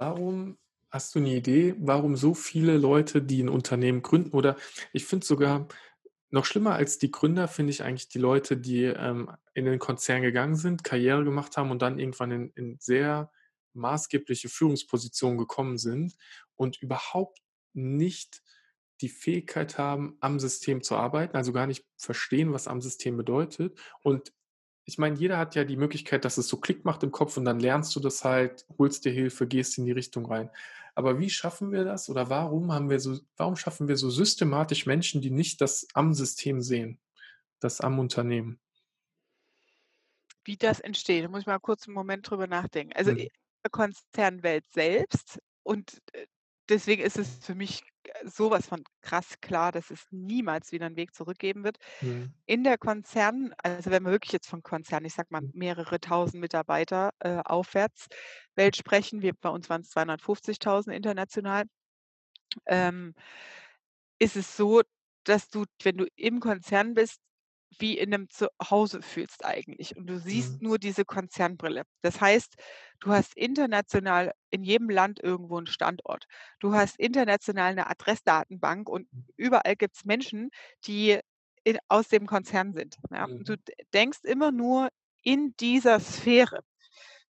Warum hast du 'ne Idee, warum so viele Leute, die 'n Unternehmen gründen oder ich finde sogar noch schlimmer als die Gründer finde ich eigentlich die Leute, die, ähm, in den Konzern gegangen sind, Karriere gemacht haben und dann irgendwann in in sehr maßgebliche Führungspositionen gekommen sind und überhaupt nicht die Fähigkeit haben, am System zu arbeiten, also gar nicht verstehen, was am System bedeutet. Und ich meine, jeder hat ja die Möglichkeit, dass es so Klick macht im Kopf und dann lernst du das halt, holst dir Hilfe, gehst in die Richtung rein. Aber wie schaffen wir das oder warum haben wir so warum schaffen wir so systematisch Menschen, die nicht das am System sehen, das am Unternehmen? Wie das entsteht, da muss ich mal kurz 'n Moment drüber nachdenken. Also, Mhm. i Konzernwelt selbst und, äh, deswegen ist es für mich so was von krass klar, dass es niemals wieder 'n Weg zurück geben wird. Mhm. In der Konzern also, wenn wir wirklich jetzt von Konzern, ich sage mal, Mhm. mehrere 1.000 Mitarbeiter, äh, aufwärts Welt sprechen, wir bei uns waren's 250.000 international ähm ist es so, dass du, wenn du im Konzern bist, wie in 'nem Zuhause fühlst eigentlich und du Mhm. siehst nur diese Konzernbrille. Das heißt, du hast international in jedem Land irgendwo 'n Standort. Du hast international 'ne Adressdatenbank und Mhm. überall gibt's Menschen, die in aus dem Konzern sind, ja? Du Mhm. d denkst immer nur in dieser Sphäre,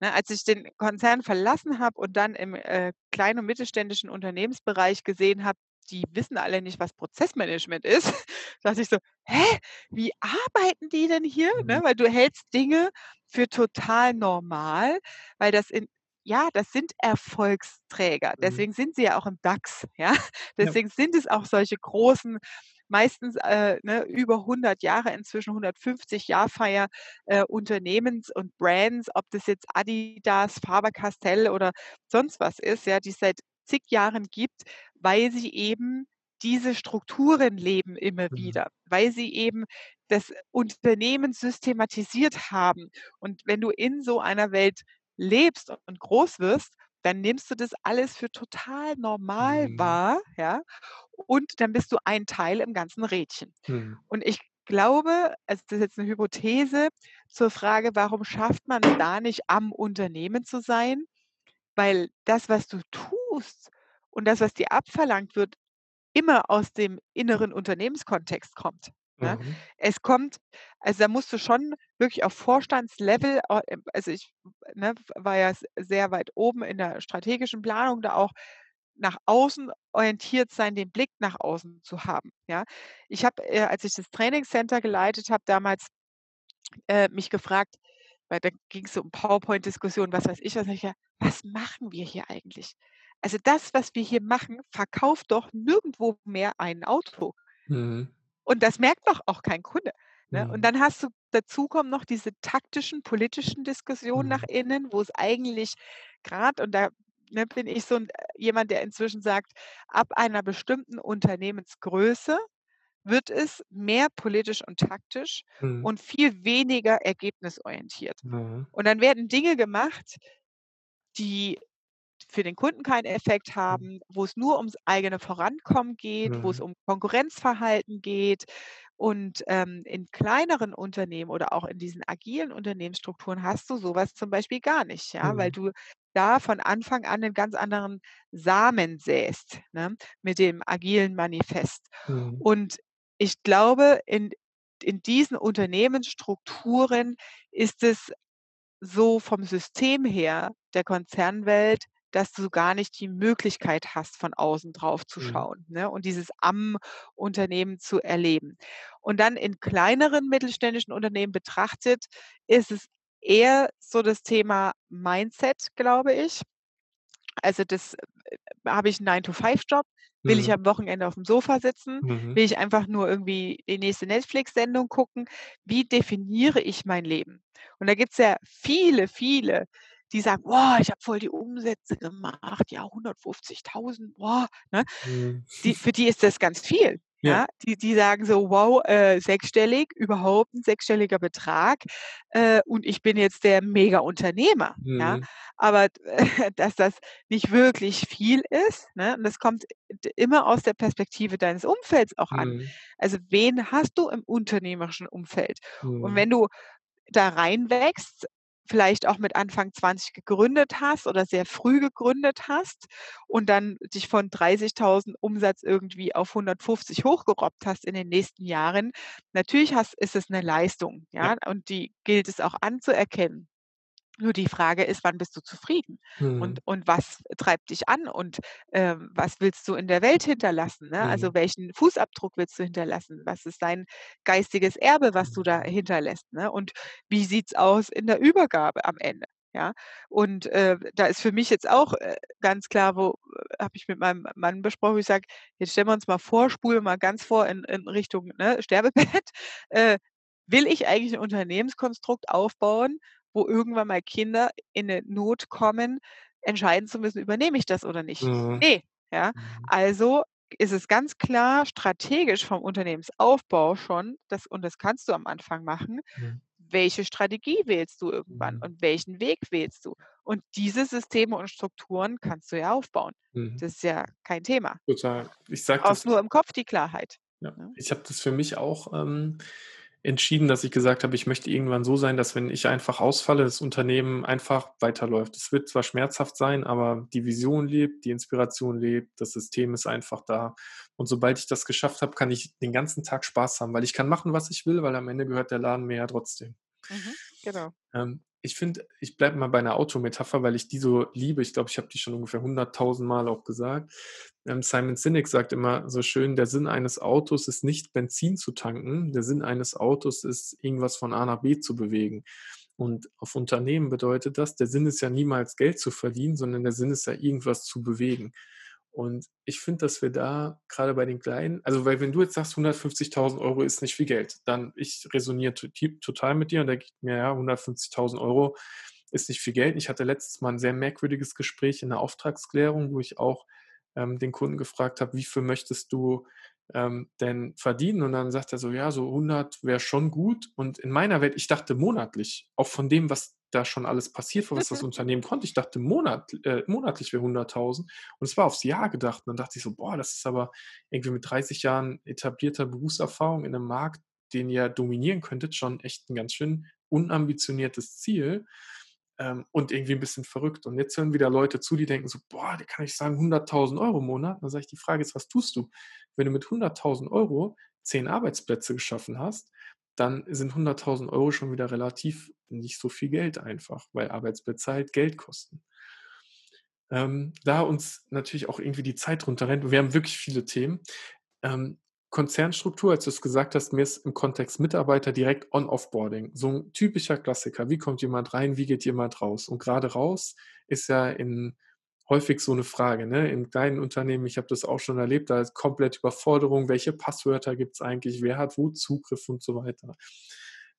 ne? Als ich den Konzern verlassen habe und dann im, äh, kleinen und mittelständischen Unternehmensbereich gesehen habe, die wissen alle nicht, was Prozessmanagement ist, dachte ich so: „Hä, wie arbeiten die denn hier?“ Ne, Mhm. weil du hältst Dinge für total normal, weil das in ja, das sind Erfolgsträger. Mhm. Deswegen sind sie ja auch im DAX, ja? Ja. Deswegen sind es auch solche großen, meistens, äh, ne, über 100 Jahre, inzwischen 150 Jahrfeier, äh, Unternehmens und Brands, ob das jetzt Adidas, Faber-Castell oder sonst was ist, ja, die's seit zig Jahren gibt, weil sie eben diese Strukturen leben immer Mhm. wieder, weil sie eben das Unternehmen systematisiert haben. Und wenn du in so einer Welt lebst und groß wirst, dann nimmst du das alles für total normal Mhm. wahr, ja? Und dann bist du ein Teil im ganzen Rädchen. Mhm. Und ich glaube, also, das ist jetzt 'ne Hypothese zur Frage, warum schafft man's da nicht, am Unternehmen zu sein? Weil das, was du tust und das, was dir abverlangt wird, immer aus dem inneren Unternehmenskontext kommt, ne? Mhm. Es kommt also, da musst du schon wirklich auf Vorstandslevel, o ähm, also, ich, ne, war ja sehr weit oben in der strategischen Planung, da auch nach außen orientiert sein, den Blick nach außen zu haben, ja? Ich habe, äh, als ich das Trainingscenter geleitet habe damals, äh, mich gefragt weil da ging's so um PowerPoint-Diskussionen, was weiß ich was, ich: „Ja, was machen wir hier eigentlich? Also, das, was wir hier machen, verkauft doch nirgendwo mehr ein Auto.“ Mhm. Und das merkt doch auch kein Kunde, ne? Und Mhm. dann hast du dazu kommen noch diese taktischen, politischen Diskussionen nach Mhm. innen, wo's eigentlich grad und da, ne, bin ich so äh, jemand, der inzwischen sagt, ab einer bestimmten Unternehmensgröße wird es mehr politisch und taktisch Mhm. und viel weniger ergebnisorientiert. Mhm. Und dann werden Dinge gemacht, die für den Kunden keinen Effekt Mhm. haben, wo's nur ums eigene Vorankommen geht, wo's Mhm. um Konkurrenzverhalten geht. Und, ähm, in kleineren Unternehmen oder auch in diesen agilen Unternehmensstrukturen hast du so was zum Beispiel gar nicht, ja, weil Mhm. du da von Anfang an 'nen ganz anderen Samen säst, ne, mit dem agilen Manifest. Mhm. Und ich glaube, in in diesen Unternehmensstrukturen ist es so vom System her der Konzernwelt, dass du gar nicht die Möglichkeit hast, von außen drauf zu Mhm. schauen, ne, und dieses am Unternehmen zu erleben. Und dann in kleineren mittelständischen Unternehmen betrachtet, ist es eher so das Thema Mindset, glaube ich. Also, das äh, habe ich 'n Nine-to-Five-Job? Will ich Mhm. am Wochenende aufm Sofa sitzen? Mhm. Will ich einfach nur irgendwie die nächste Netflix-Sendung gucken? Wie definiere ich mein Leben? Und da gibt's ja viele, viele, die sagen: „Boah, ich habe voll die Umsätze gemacht, ja, 150.000, boah“, ne? Mhm. Die für die ist das ganz viel, Ja. ja? Die die sagen so: „Wow, äh, sechsstellig, überhaupt 'n sechsstelliger Betrag, äh, und ich bin jetzt der Mega-Unternehmer“, ja? Mhm. Aber d dass das nicht wirklich viel ist, ne, und das kommt immer aus der Perspektive deines Umfelds auch an. Mhm. Also, wen hast du im unternehmerischen Umfeld? Und Mhm. wenn du da reinwächst, vielleicht auch mit Anfang 20 gegründet hast oder sehr früh gegründet hast und dann dich von 30.000 Umsatz irgendwie auf 150 hochgerobbt hast in den nächsten Jahren. Natürlich hast ist es 'ne Leistung, Ja. ja, und die gilt es auch anzuerkennen. Nur die Frage ist, wann bist du zufrieden? Und Mhm. und was treibt dich an? Und, ähm, was willst du in der Welt hinterlassen, ne? Mhm. Also, welchen Fußabdruck willst du hinterlassen? Was ist dein geistiges Erbe, was du da hinterlässt, ne? Und wie sieht's aus in der Übergabe am Ende, ja? Und, äh, da ist für mich jetzt auch, äh, ganz klar, wo habe ich mit meinem Mann besprochen, wo ich sage: „Jetzt stellen wir uns mal vor, spulen mal ganz vor in in Richtung, ne, Sterbebett. Äh, will ich eigentlich 'n Unternehmenskonstrukt aufbauen, wo irgendwann mal Kinder in 'ne Not kommen, entscheiden zu müssen, übernehme ich das oder nicht? Mhm. Ne, ja? Mhm. Also ist es ganz klar strategisch vom Unternehmensaufbau schon, das und das kannst du am Anfang machen, Mhm. welche Strategie wählst du irgendwann Mhm. und welchen Weg wählst du? Und diese Systeme und Strukturen kannst du ja aufbauen. Mhm. Das ist ja kein Thema. Total. Ich Brauchst das nur im Kopf die Klarheit, Ja, ne? ich habe das für mich auch, ähm, entschieden, dass ich gesagt habe, ich möchte irgendwann so sein, dass wenn ich einfach ausfalle, das Unternehmen einfach weiterläuft. Es wird zwar schmerzhaft sein, aber die Vision lebt, die Inspiration lebt, das System ist einfach da. Und sobald ich das geschafft habe, kann ich den ganzen Tag Spaß haben, weil ich kann machen, was ich will, weil am Ende gehört der Laden mir ja trotzdem. Mhm, genau. Ähm, ich finde ich bleibe mal bei 'ner Autometapher, weil ich die so liebe. Ich glaube, ich habe die schon ungefähr 100.000 Mal auch gesagt. Ähm, Simon Sinek sagt immer so schön: „Der Sinn eines Autos ist nicht Benzin zu tanken. Der Sinn eines Autos ist, irgendwas von A nach B zu bewegen.“ Und auf Unternehmen bedeutet das, der Sinn ist ja niemals Geld zu verdienen, sondern der Sinn ist ja, irgendwas zu bewegen. Und ich finde, dass wir da grade bei den Kleinen also, weil wenn du jetzt sagst, 150.000 € ist nicht viel Geld, dann ich resoniere total mit dir und denke mir: „Ja, 150.000 € ist nicht viel Geld.“ Ich hatte letztes Mal 'n sehr merkwürdiges Gespräch in 'ner Auftragsklärung, wo ich auch, ähm, den Kunden gefragt habe: „Wie viel möchtest du, ähm, denn verdienen?“ Und dann sagt er so: „Ja, so 100 wäre schon gut.“ Und in meiner Welt ich dachte monatlich, auch von dem, was da schon alles passiert war, was das Unternehmen konnte. Ich dachte monat äh, monatlich wäre 100.000 und es war aufs Jahr gedacht. Und dann dachte ich so: „Boah, das ist aber irgendwie mit 30 Jahren etablierter Berufserfahrung in 'nem Markt, den ihr dominieren könntet, schon echt 'n ganz schön unambitioniertes Ziel, ähm, und irgendwie 'n bisschen verrückt.“ Und jetzt hören wieder Leute zu, die denken so: „Boah, der kann nicht sagen 100.000 € im Monat.“ Dann sage ich: „Die Frage ist, was tust du? Wenn du mit 100.000 € 10 Arbeitsplätze geschaffen hast, dann sind 100.000 € schon wieder relativ nicht so viel Geld einfach, weil Arbeitsplätze halt Geld kosten.“ Ähm, da uns natürlich auch irgendwie die Zeit runterrennt wir haben wirklich viele Themen. Ähm, Konzernstruktur, als du's gesagt hast, mir ist im Kontext Mitarbeiter direkt On-Off-Boarding so 'n typischer Klassiker. Wie kommt jemand rein? Wie geht jemand raus? Und grade raus ist ja in häufig so 'ne Frage, ne? In kleinen Unternehmen, ich habe das auch schon erlebt, da ist komplett Überforderung. Welche Passwörter gibt's eigentlich? Wer hat wo Zugriff und so weiter?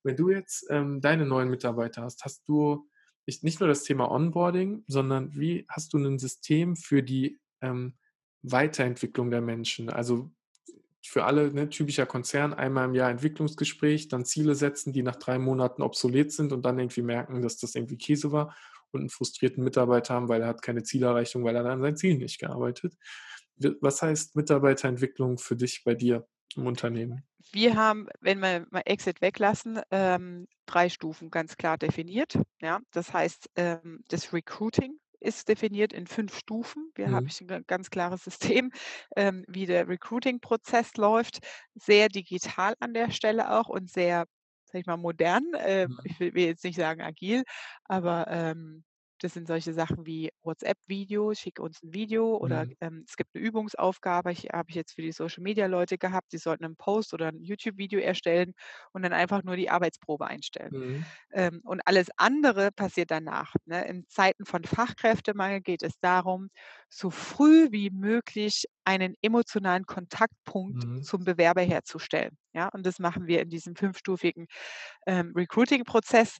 Wenn du jetzt, ähm, deine neuen Mitarbeiter hast, hast du nicht nicht nur das Thema Onboarding, sondern wie hast du 'nen System für die, ähm, Weiterentwicklung der Menschen? Also, für alle, ne, typischer Konzern, einmal im Jahr Entwicklungsgespräch, dann Ziele setzen, die nach 3 Monaten obsolet sind und dann irgendwie merken, dass das irgendwie Käse war und 'n frustrierten Mitarbeiter haben, weil er hat keine Zielerreichung, weil er an seinen Zielen nicht gearbeitet. Was heißt Mitarbeiterentwicklung für dich bei dir im Unternehmen? Wir haben, wenn wir mal Exit weglassen, ähm, 3 Stufen ganz klar definiert, ja? Das heißt, ähm, das Recruiting ist definiert in 5 Stufen. Wir Mhm. ich 'n ga ganz klares System, ähm, wie der Recruiting-Prozess läuft. Sehr digital an der Stelle auch und sehr, sage ich mal, modern. Ähm, ich will jetzt nicht sagen agil, aber, ähm, das sind solche Sachen wie WhatsApp-Video, schick uns 'n Video oder, Mhm. ähm, es gibt 'ne Übungsaufgabe, ich habe ich jetzt für die Social-Media-Leute gehabt, die sollten 'nen Post oder 'n YouTube-Video erstellen und dann einfach nur die Arbeitsprobe einstellen. Mhm. Ähm, und alles andere passiert danach, ne? In Zeiten von Fachkräftemangel geht es darum, so früh wie möglich einen emotionalen Kontaktpunkt Mhm. zum Bewerber herzustellen, ja? Und das machen wir in diesem fünfstufigen, ähm, Recruiting-Prozess.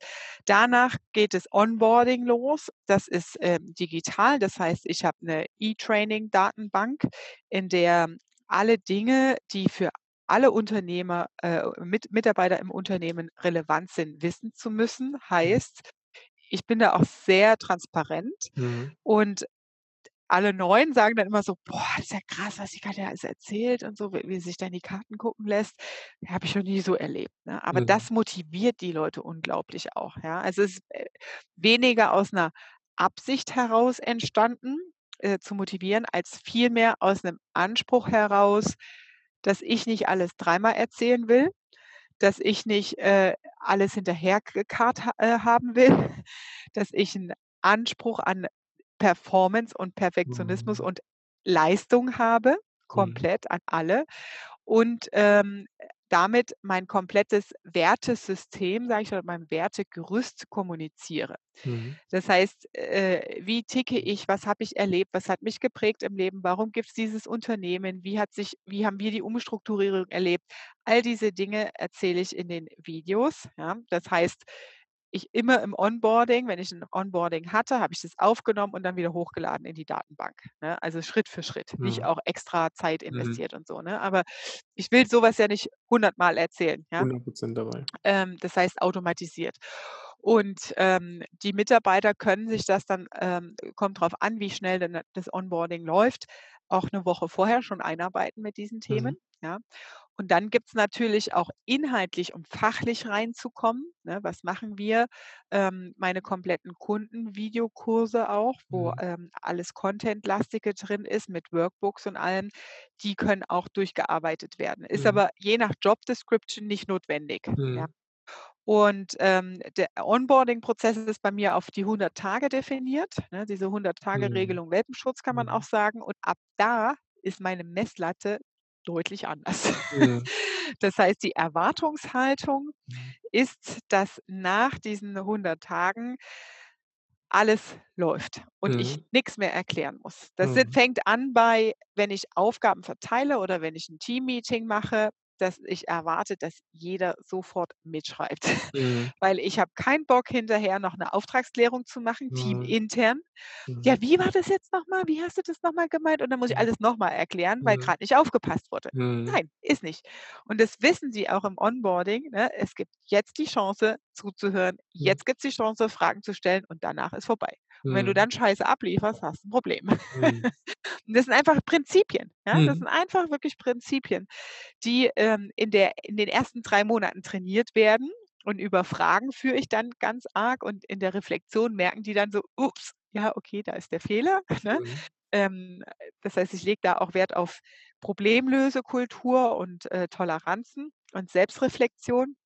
Danach geht das Onboarding los. Das ist, ähm, digital. Das heißt, ich habe 'ne E-Training-Datenbank, in der alle Dinge, die für alle Unternehmer, äh, Mit Mitarbeiter im Unternehmen relevant sind, wissen zu müssen. Mhm. Heißt, ich bin da auch sehr transparent Mhm. und alle Neuen sagen dann immer so: „Boah, das ist ja krass, was die Katja alles erzählt und so, wie wie sich da in die Karten gucken lässt. Habe ich noch nie so erlebt“, ne? Aber Mhm. das motiviert die Leute unglaublich auch, ja? Also, es ist, äh, weniger aus 'ner Absicht heraus entstanden, äh, zu motivieren, als vielmehr aus 'nem Anspruch heraus, dass ich nicht alles dreimal erzählen will, dass ich nicht, äh, alles hinterhergekarrt ha äh, haben will, dass ich 'n Anspruch an Performance und Perfektionismus Mhm. und Leistung habe, Mhm. komplett an alle und, ähm, damit mein komplettes Wertesystem, sage ich mal, mein Wertegerüst kommuniziere. Mhm. Das heißt, äh, wie ticke ich, was habe ich erlebt, was hat mich geprägt im Leben, warum gibt's dieses Unternehmen, wie hat sich wie haben wir die Umstrukturierung erlebt? All diese Dinge erzähle ich in den Videos, ja? Das heißt, ich immer im Onboarding wenn ich 'n Onboarding hatte, habe ich das aufgenommen und dann wieder hochgeladen in die Datenbank, ne? Also, Schritt für Schritt, nicht Mhm. auch extra Zeit Mhm. investiert und so, ne? Aber ich will so was ja nicht hundertmal erzählen, ja? 100 % dabei. Ähm, das heißt automatisiert. Und, ähm, die Mitarbeiter können sich das dann ähm, kommt drauf an, wie schnell denn das Onboarding läuft, auch 'ne Woche vorher schon einarbeiten mit diesen Mhm. Themen, ja? Und dann gibt's natürlich auch inhaltlich, um fachlich reinzukommen, ne? Was machen wir? Ähm, meine kompletten Kunden-Videokurse auch, wo, Mhm. ähm, alles Contentlastige drin ist mit Workbooks und allem, die können auch durchgearbeitet werden. Ist Mhm. aber je nach Job Description nicht notwendig, ja? Mhm. Und, ähm, der Onboarding-Prozess ist bei mir auf die 100 Tage definiert, ne? Diese Mhm. 100-Tage-Regelung Welpenschutz kann man auch sagen und ab da ist meine Messlatte deutlich anders. Mhm. Das heißt, die Erwartungshaltung Mhm. ist, dass nach diesen 100 Tagen alles läuft und ich Mhm. nix mehr erklären muss. Das Mhm. fängt an bei wenn ich Aufgaben verteile oder wenn ich 'n Teammeeting mache, dass ich erwarte, dass jeder sofort mitschreibt. Mhm. Weil ich habe keinen Bock, hinterher noch 'ne Auftragsklärung zu machen, Mhm. teamintern. Mhm. „Ja, wie war das jetzt noch mal? Wie hast du das noch mal gemeint?“ Und dann muss ich Mhm. alles noch mal erklären, weil Mhm. grad nicht aufgepasst wurde. Mhm. Nein, ist nicht. Und das wissen sie auch im Onboarding, ne? Es gibt jetzt die Chance zuzuhören. Jetzt gibt's die Chance, Fragen zu stellen und danach ist vorbei. Und wenn du dann Scheiße ablieferst, hast du 'n Problem. Mhm. Das sind einfach Prinzipien, ja? Das Mhm. sind einfach wirklich Prinzipien, die, ähm, in der in den ersten 3 Monaten trainiert werden und über Fragen führe ich dann ganz arg und in der Reflexion merken die dann so: „Ups, ja, okay, da ist der Fehler“, ne? Mhm. Ähm, das heißt, ich lege da auch Wert auf Problemlösekultur und, äh, Toleranzen und Selbstreflexion.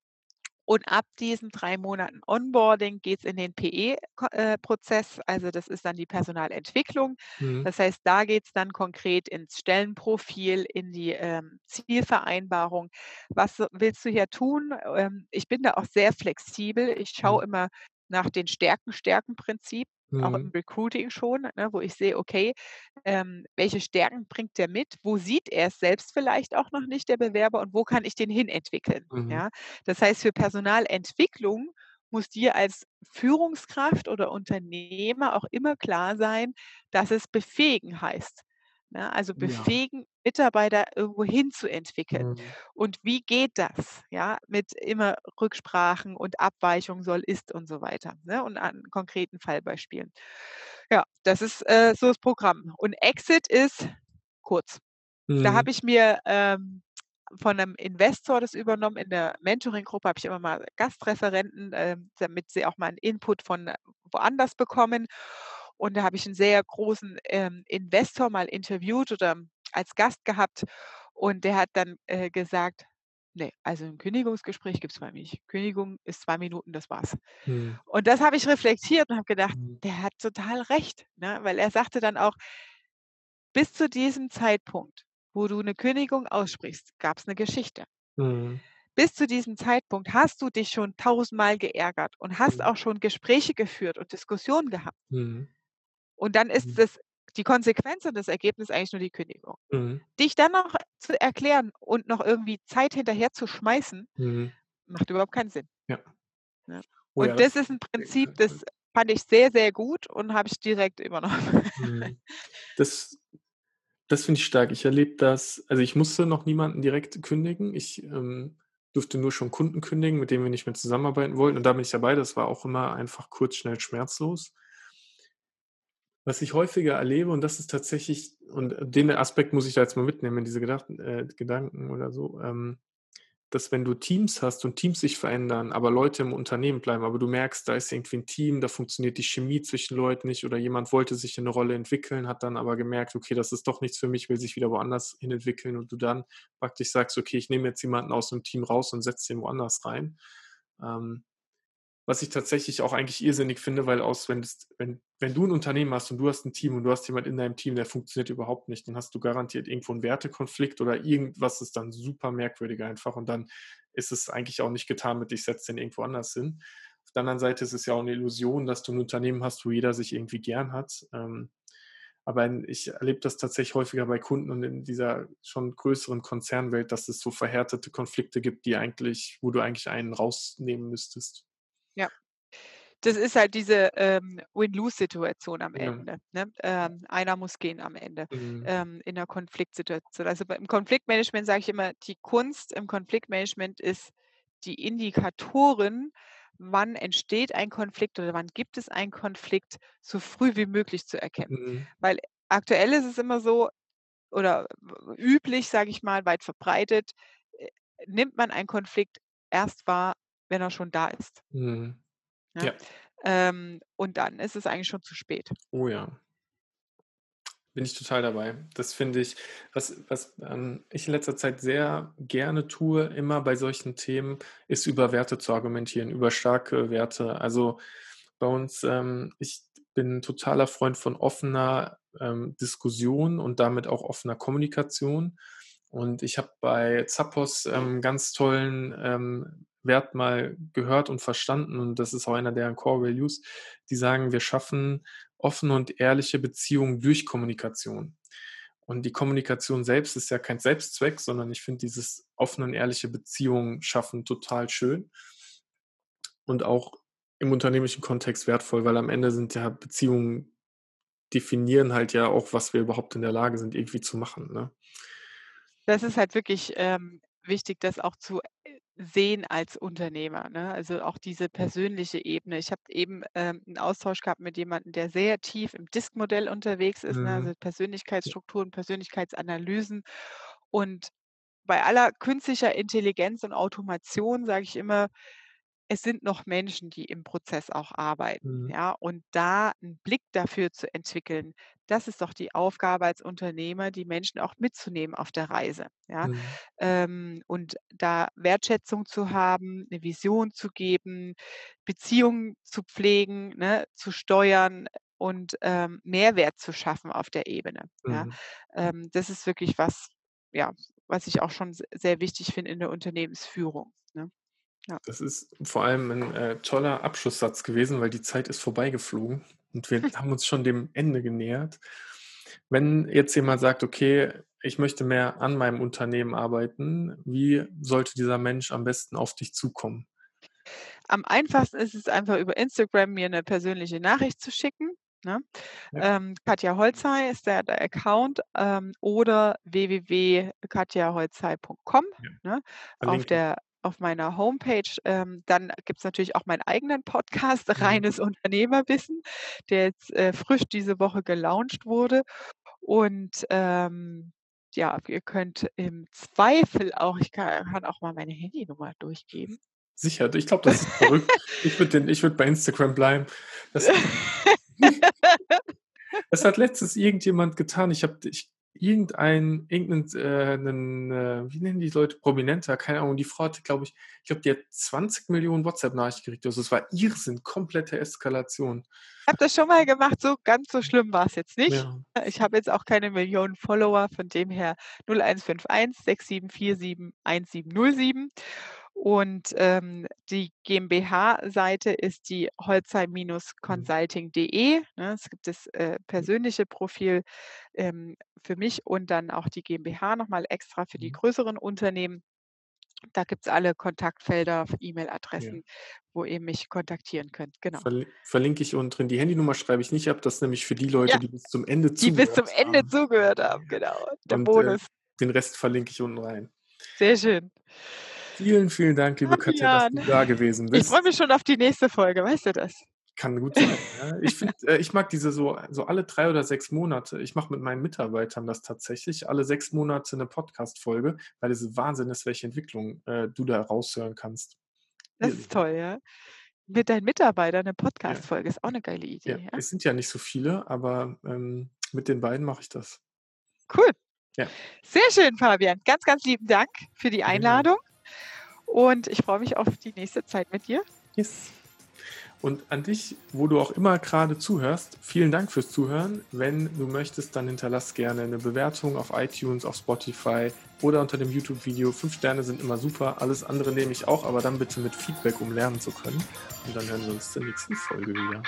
Und ab diesen 3 Monaten Onboarding geht's in den PE Ko äh. Also, das ist dann die Personalentwicklung. Mhm. Das heißt, da geht's dann konkret ins Stellenprofil, in die, ähm, Zielvereinbarung. Was willst du hier tun? Ähm, ich bin da auch sehr flexibel. Ich Mhm. schaue immer nach den Stärken-Stärken-Prinzip, auch im Mhm. Recruiting schon, ne, wo ich sehe, okay, ähm, welche Stärken bringt der mit? Wo sieht er's selbst vielleicht auch noch nicht, der Bewerber, und wo kann ich den hinentwickeln, Mhm. ja? Das heißt, für Personalentwicklung muss dir als Führungskraft oder Unternehmer auch immer klar sein, dass es befähigen heißt, ne? Also, Ja. befähigen, Mitarbeiter irgendwo hinzuentwickeln. Mhm. Und wie geht das, ja, mit immer Rücksprachen und Abweichung soll ist und so weiter, ne, und an konkreten Fallbeispielen. Ja, das ist, äh, so das Programm. Und Exit ist kurz. Da Mhm. habe ich mir, ähm, von 'nem Investor das übernommen. In der Mentoringgruppe habe ich immer mal Gastreferenten, ähm, damit sie auch mal 'n Input von woanders bekommen. Und da habe ich 'n sehr großen, ähm, Investor mal interviewt oder als Gast gehabt und der hat dann, äh, gesagt: „Ne, also 'n Kündigungsgespräch gibt's bei mir nicht. Kündigung ist 2 Minuten, das war's.“ Mhm. Und das habe ich reflektiert und habe gedacht: Mhm. „Der hat total recht“, ne? Weil er sagte dann auch „bis zu diesem Zeitpunkt, wo du 'ne Kündigung aussprichst, gab's 'ne Geschichte. Mhm. Bis zu diesem Zeitpunkt hast du dich schon tausendmal geärgert und hast Mhm. auch schon Gespräche geführt und Diskussionen gehabt. Mhm. Und dann ist Mhm. das die Konsequenz und das Ergebnis eigentlich nur die Kündigung. Mhm. Dich dann noch zu erklären und noch irgendwie Zeit hinterher zu schmeißen, Mhm. macht überhaupt keinen Sinn, Ja. ne? Oh ja, Und das das ist 'n Prinzip, das fand ich sehr, sehr gut und habe ich direkt übernommen. Mhm. Das das finde ich stark. Ich erlebe das also, ich musste noch niemanden direkt kündigen. Ich, ähm, durfte nur schon Kunden kündigen, mit denen wir nicht mehr zusammenarbeiten wollten und da bin ich dabei. Das war auch immer einfach kurz, schnell, schmerzlos. Was ich häufiger erlebe, und das ist tatsächlich, und den Aspekt muss ich da jetzt mal mitnehmen diese Gedachten, äh, Gedanken oder so, ähm, dass wenn du Teams hast und Teams sich verändern, aber Leute im Unternehmen bleiben, aber du merkst, da ist irgendwie ein Team, da funktioniert die Chemie zwischen Leuten nicht oder jemand wollte sich in eine Rolle entwickeln, hat dann aber gemerkt, okay, das ist doch nichts für mich, will sich wieder woanders hin entwickeln und du dann praktisch sagst, okay, ich nehme jetzt jemanden aus dem Team raus und setze den woanders rein. Ähm, was ich tatsächlich auch eigentlich irrsinnig finde, weil aus, wenn, das, wenn, wenn du ein Unternehmen hast und du hast ein Team und du hast jemand in deinem Team, der funktioniert überhaupt nicht, dann hast du garantiert irgendwo einen Wertekonflikt oder irgendwas ist dann super merkwürdig einfach und dann ist es eigentlich auch nicht getan mit, ich setze den irgendwo anders hin. Auf der anderen Seite ist es ja auch eine Illusion, dass du ein Unternehmen hast, wo jeder sich irgendwie gern hat. Ähm, aber ich erlebe das tatsächlich häufiger bei Kunden und in dieser schon größeren Konzernwelt, dass es so verhärtete Konflikte gibt, die eigentlich, wo du eigentlich einen rausnehmen müsstest. Das ist halt diese ähm, Win-Lose-Situation am Ja. Ende. Ne? Ähm, einer muss gehen am Ende Mhm. ähm, in der Konfliktsituation. Also im Konfliktmanagement sage ich immer, die Kunst im Konfliktmanagement ist die Indikatoren, wann entsteht ein Konflikt oder wann gibt es einen Konflikt, so früh wie möglich zu erkennen. Mhm. Weil aktuell ist es immer so oder üblich, sage ich mal, weit verbreitet, äh, nimmt man einen Konflikt erst wahr, wenn er schon da ist. Mhm. Ja. Ja. Ähm, und dann ist es eigentlich schon zu spät. Oh ja. Bin ich total dabei. Das finde ich, was, was ähm, ich in letzter Zeit sehr gerne tue, immer bei solchen Themen, ist über Werte zu argumentieren, über starke Werte. Also bei uns, ähm, ich bin ein totaler Freund von offener ähm, Diskussion und damit auch offener Kommunikation. Und ich habe bei Zappos ähm, ganz tollen ähm, Wert mal gehört und verstanden, und das ist auch einer der Core Values, die sagen, wir schaffen offene und ehrliche Beziehungen durch Kommunikation. Und die Kommunikation selbst ist ja kein Selbstzweck, sondern ich finde dieses offene und ehrliche Beziehungen schaffen total schön und auch im unternehmerischen Kontext wertvoll, weil am Ende sind ja Beziehungen definieren halt ja auch, was wir überhaupt in der Lage sind, irgendwie zu machen. Ne? Das ist halt wirklich ähm, wichtig, das auch zu äh, sehen als Unternehmer. Ne? Also auch diese persönliche Ebene. Ich habe eben ähm, einen Austausch gehabt mit jemandem, der sehr tief im Disk-Modell unterwegs ist, ne? Mhm. also Persönlichkeitsstrukturen, Persönlichkeitsanalysen. Und bei aller künstlicher Intelligenz und Automation sage ich immer, es sind noch Menschen, die im Prozess auch arbeiten. Mhm. Ja? Und da einen Blick dafür zu entwickeln, das ist doch die Aufgabe als Unternehmer, die Menschen auch mitzunehmen auf der Reise. Ja? Mhm. Ähm, und da Wertschätzung zu haben, eine Vision zu geben, Beziehungen zu pflegen, ne, zu steuern und ähm, Mehrwert zu schaffen auf der Ebene. Ja? Mhm. Ähm, das ist wirklich was, ja, was ich auch schon se- sehr wichtig finde in der Unternehmensführung. Ja. Das ist vor allem ein äh, toller Abschlusssatz gewesen, weil die Zeit ist vorbeigeflogen und wir haben uns schon dem Ende genähert. Wenn jetzt jemand sagt, okay, ich möchte mehr an meinem Unternehmen arbeiten, wie sollte dieser Mensch am besten auf dich zukommen? Am einfachsten ist es einfach über Instagram mir eine persönliche Nachricht zu schicken. Ne? Ja. Ähm, Katja Holzei ist der, der Account ähm, oder www.katjaholzei.com Ja. ne? auf, der, auf meiner Homepage. Ähm, dann gibt es natürlich auch meinen eigenen Podcast, Mhm. Reines Unternehmerwissen, der jetzt äh, frisch diese Woche gelauncht wurde. Und ähm, ja, ihr könnt im Zweifel auch, ich kann, kann auch mal meine Handynummer durchgeben. Sicher, ich glaube, das ist verrückt. Ich würde würd bei Instagram bleiben. Das, das hat letztens irgendjemand getan. Ich habe ich, irgendein, irgendein, äh, äh, wie nennen die Leute, Prominenter, keine Ahnung, die Frau hatte, glaube ich, ich glaube, die hat 20 Millionen WhatsApp-Nachrichten gekriegt. Also es war Irrsinn, komplette Eskalation. Ich habe das schon mal gemacht, so ganz so schlimm war es jetzt nicht. Ja. Ich habe jetzt auch keine Millionen Follower, von dem her 0151 6747 1707. Und ähm, die GmbH-Seite ist die holzheim-consulting.de. Ne? Es gibt das äh, persönliche Profil ähm, für mich und dann auch die GmbH nochmal extra für die Mhm. größeren Unternehmen. Da gibt es alle Kontaktfelder, Ja. E-Mail-Adressen, wo ihr mich kontaktieren könnt. Genau. Verli verlinke ich unten drin. Die Handynummer schreibe ich nicht ab. Das ist nämlich für die Leute, Ja. die bis zum Ende Die bis zum zugehört Ende haben. zugehört haben, genau. Der Und äh, Bonus. den Rest verlinke ich unten rein. Sehr schön. Vielen, vielen Dank, liebe Katja, dass du da gewesen ich bist. freue mich schon auf die nächste Folge, weißt du das? Kann gut sein. Ja. Ich, find, äh, ich mag diese so, so alle drei oder sechs Monate. Ich mache mit meinen Mitarbeitern das tatsächlich. Alle sechs Monate eine Podcast-Folge, weil es Wahnsinn ist, welche Entwicklung äh, du da raushören kannst. Das ist toll, ja. Mit deinen Mitarbeitern eine Ja. Podcast-Folge ist auch eine geile Ja, Idee, ja. es sind ja nicht so viele, aber ähm, mit den beiden mache ich das. Cool. Ja. Sehr schön, Fabian. Ganz, ganz lieben Dank für die. Einladung und ich freue mich auf die nächste Zeit mit dir. Yes. Und an dich, wo du auch immer gerade zuhörst, vielen Dank fürs Zuhören. Wenn du möchtest, dann hinterlass gerne eine Bewertung auf iTunes, auf Spotify oder unter dem YouTube-Video. Fünf Sterne sind immer super. Alles andere nehme ich auch, aber dann bitte mit Feedback, um lernen zu können. Und dann hören wir uns zur nächsten Folge wieder.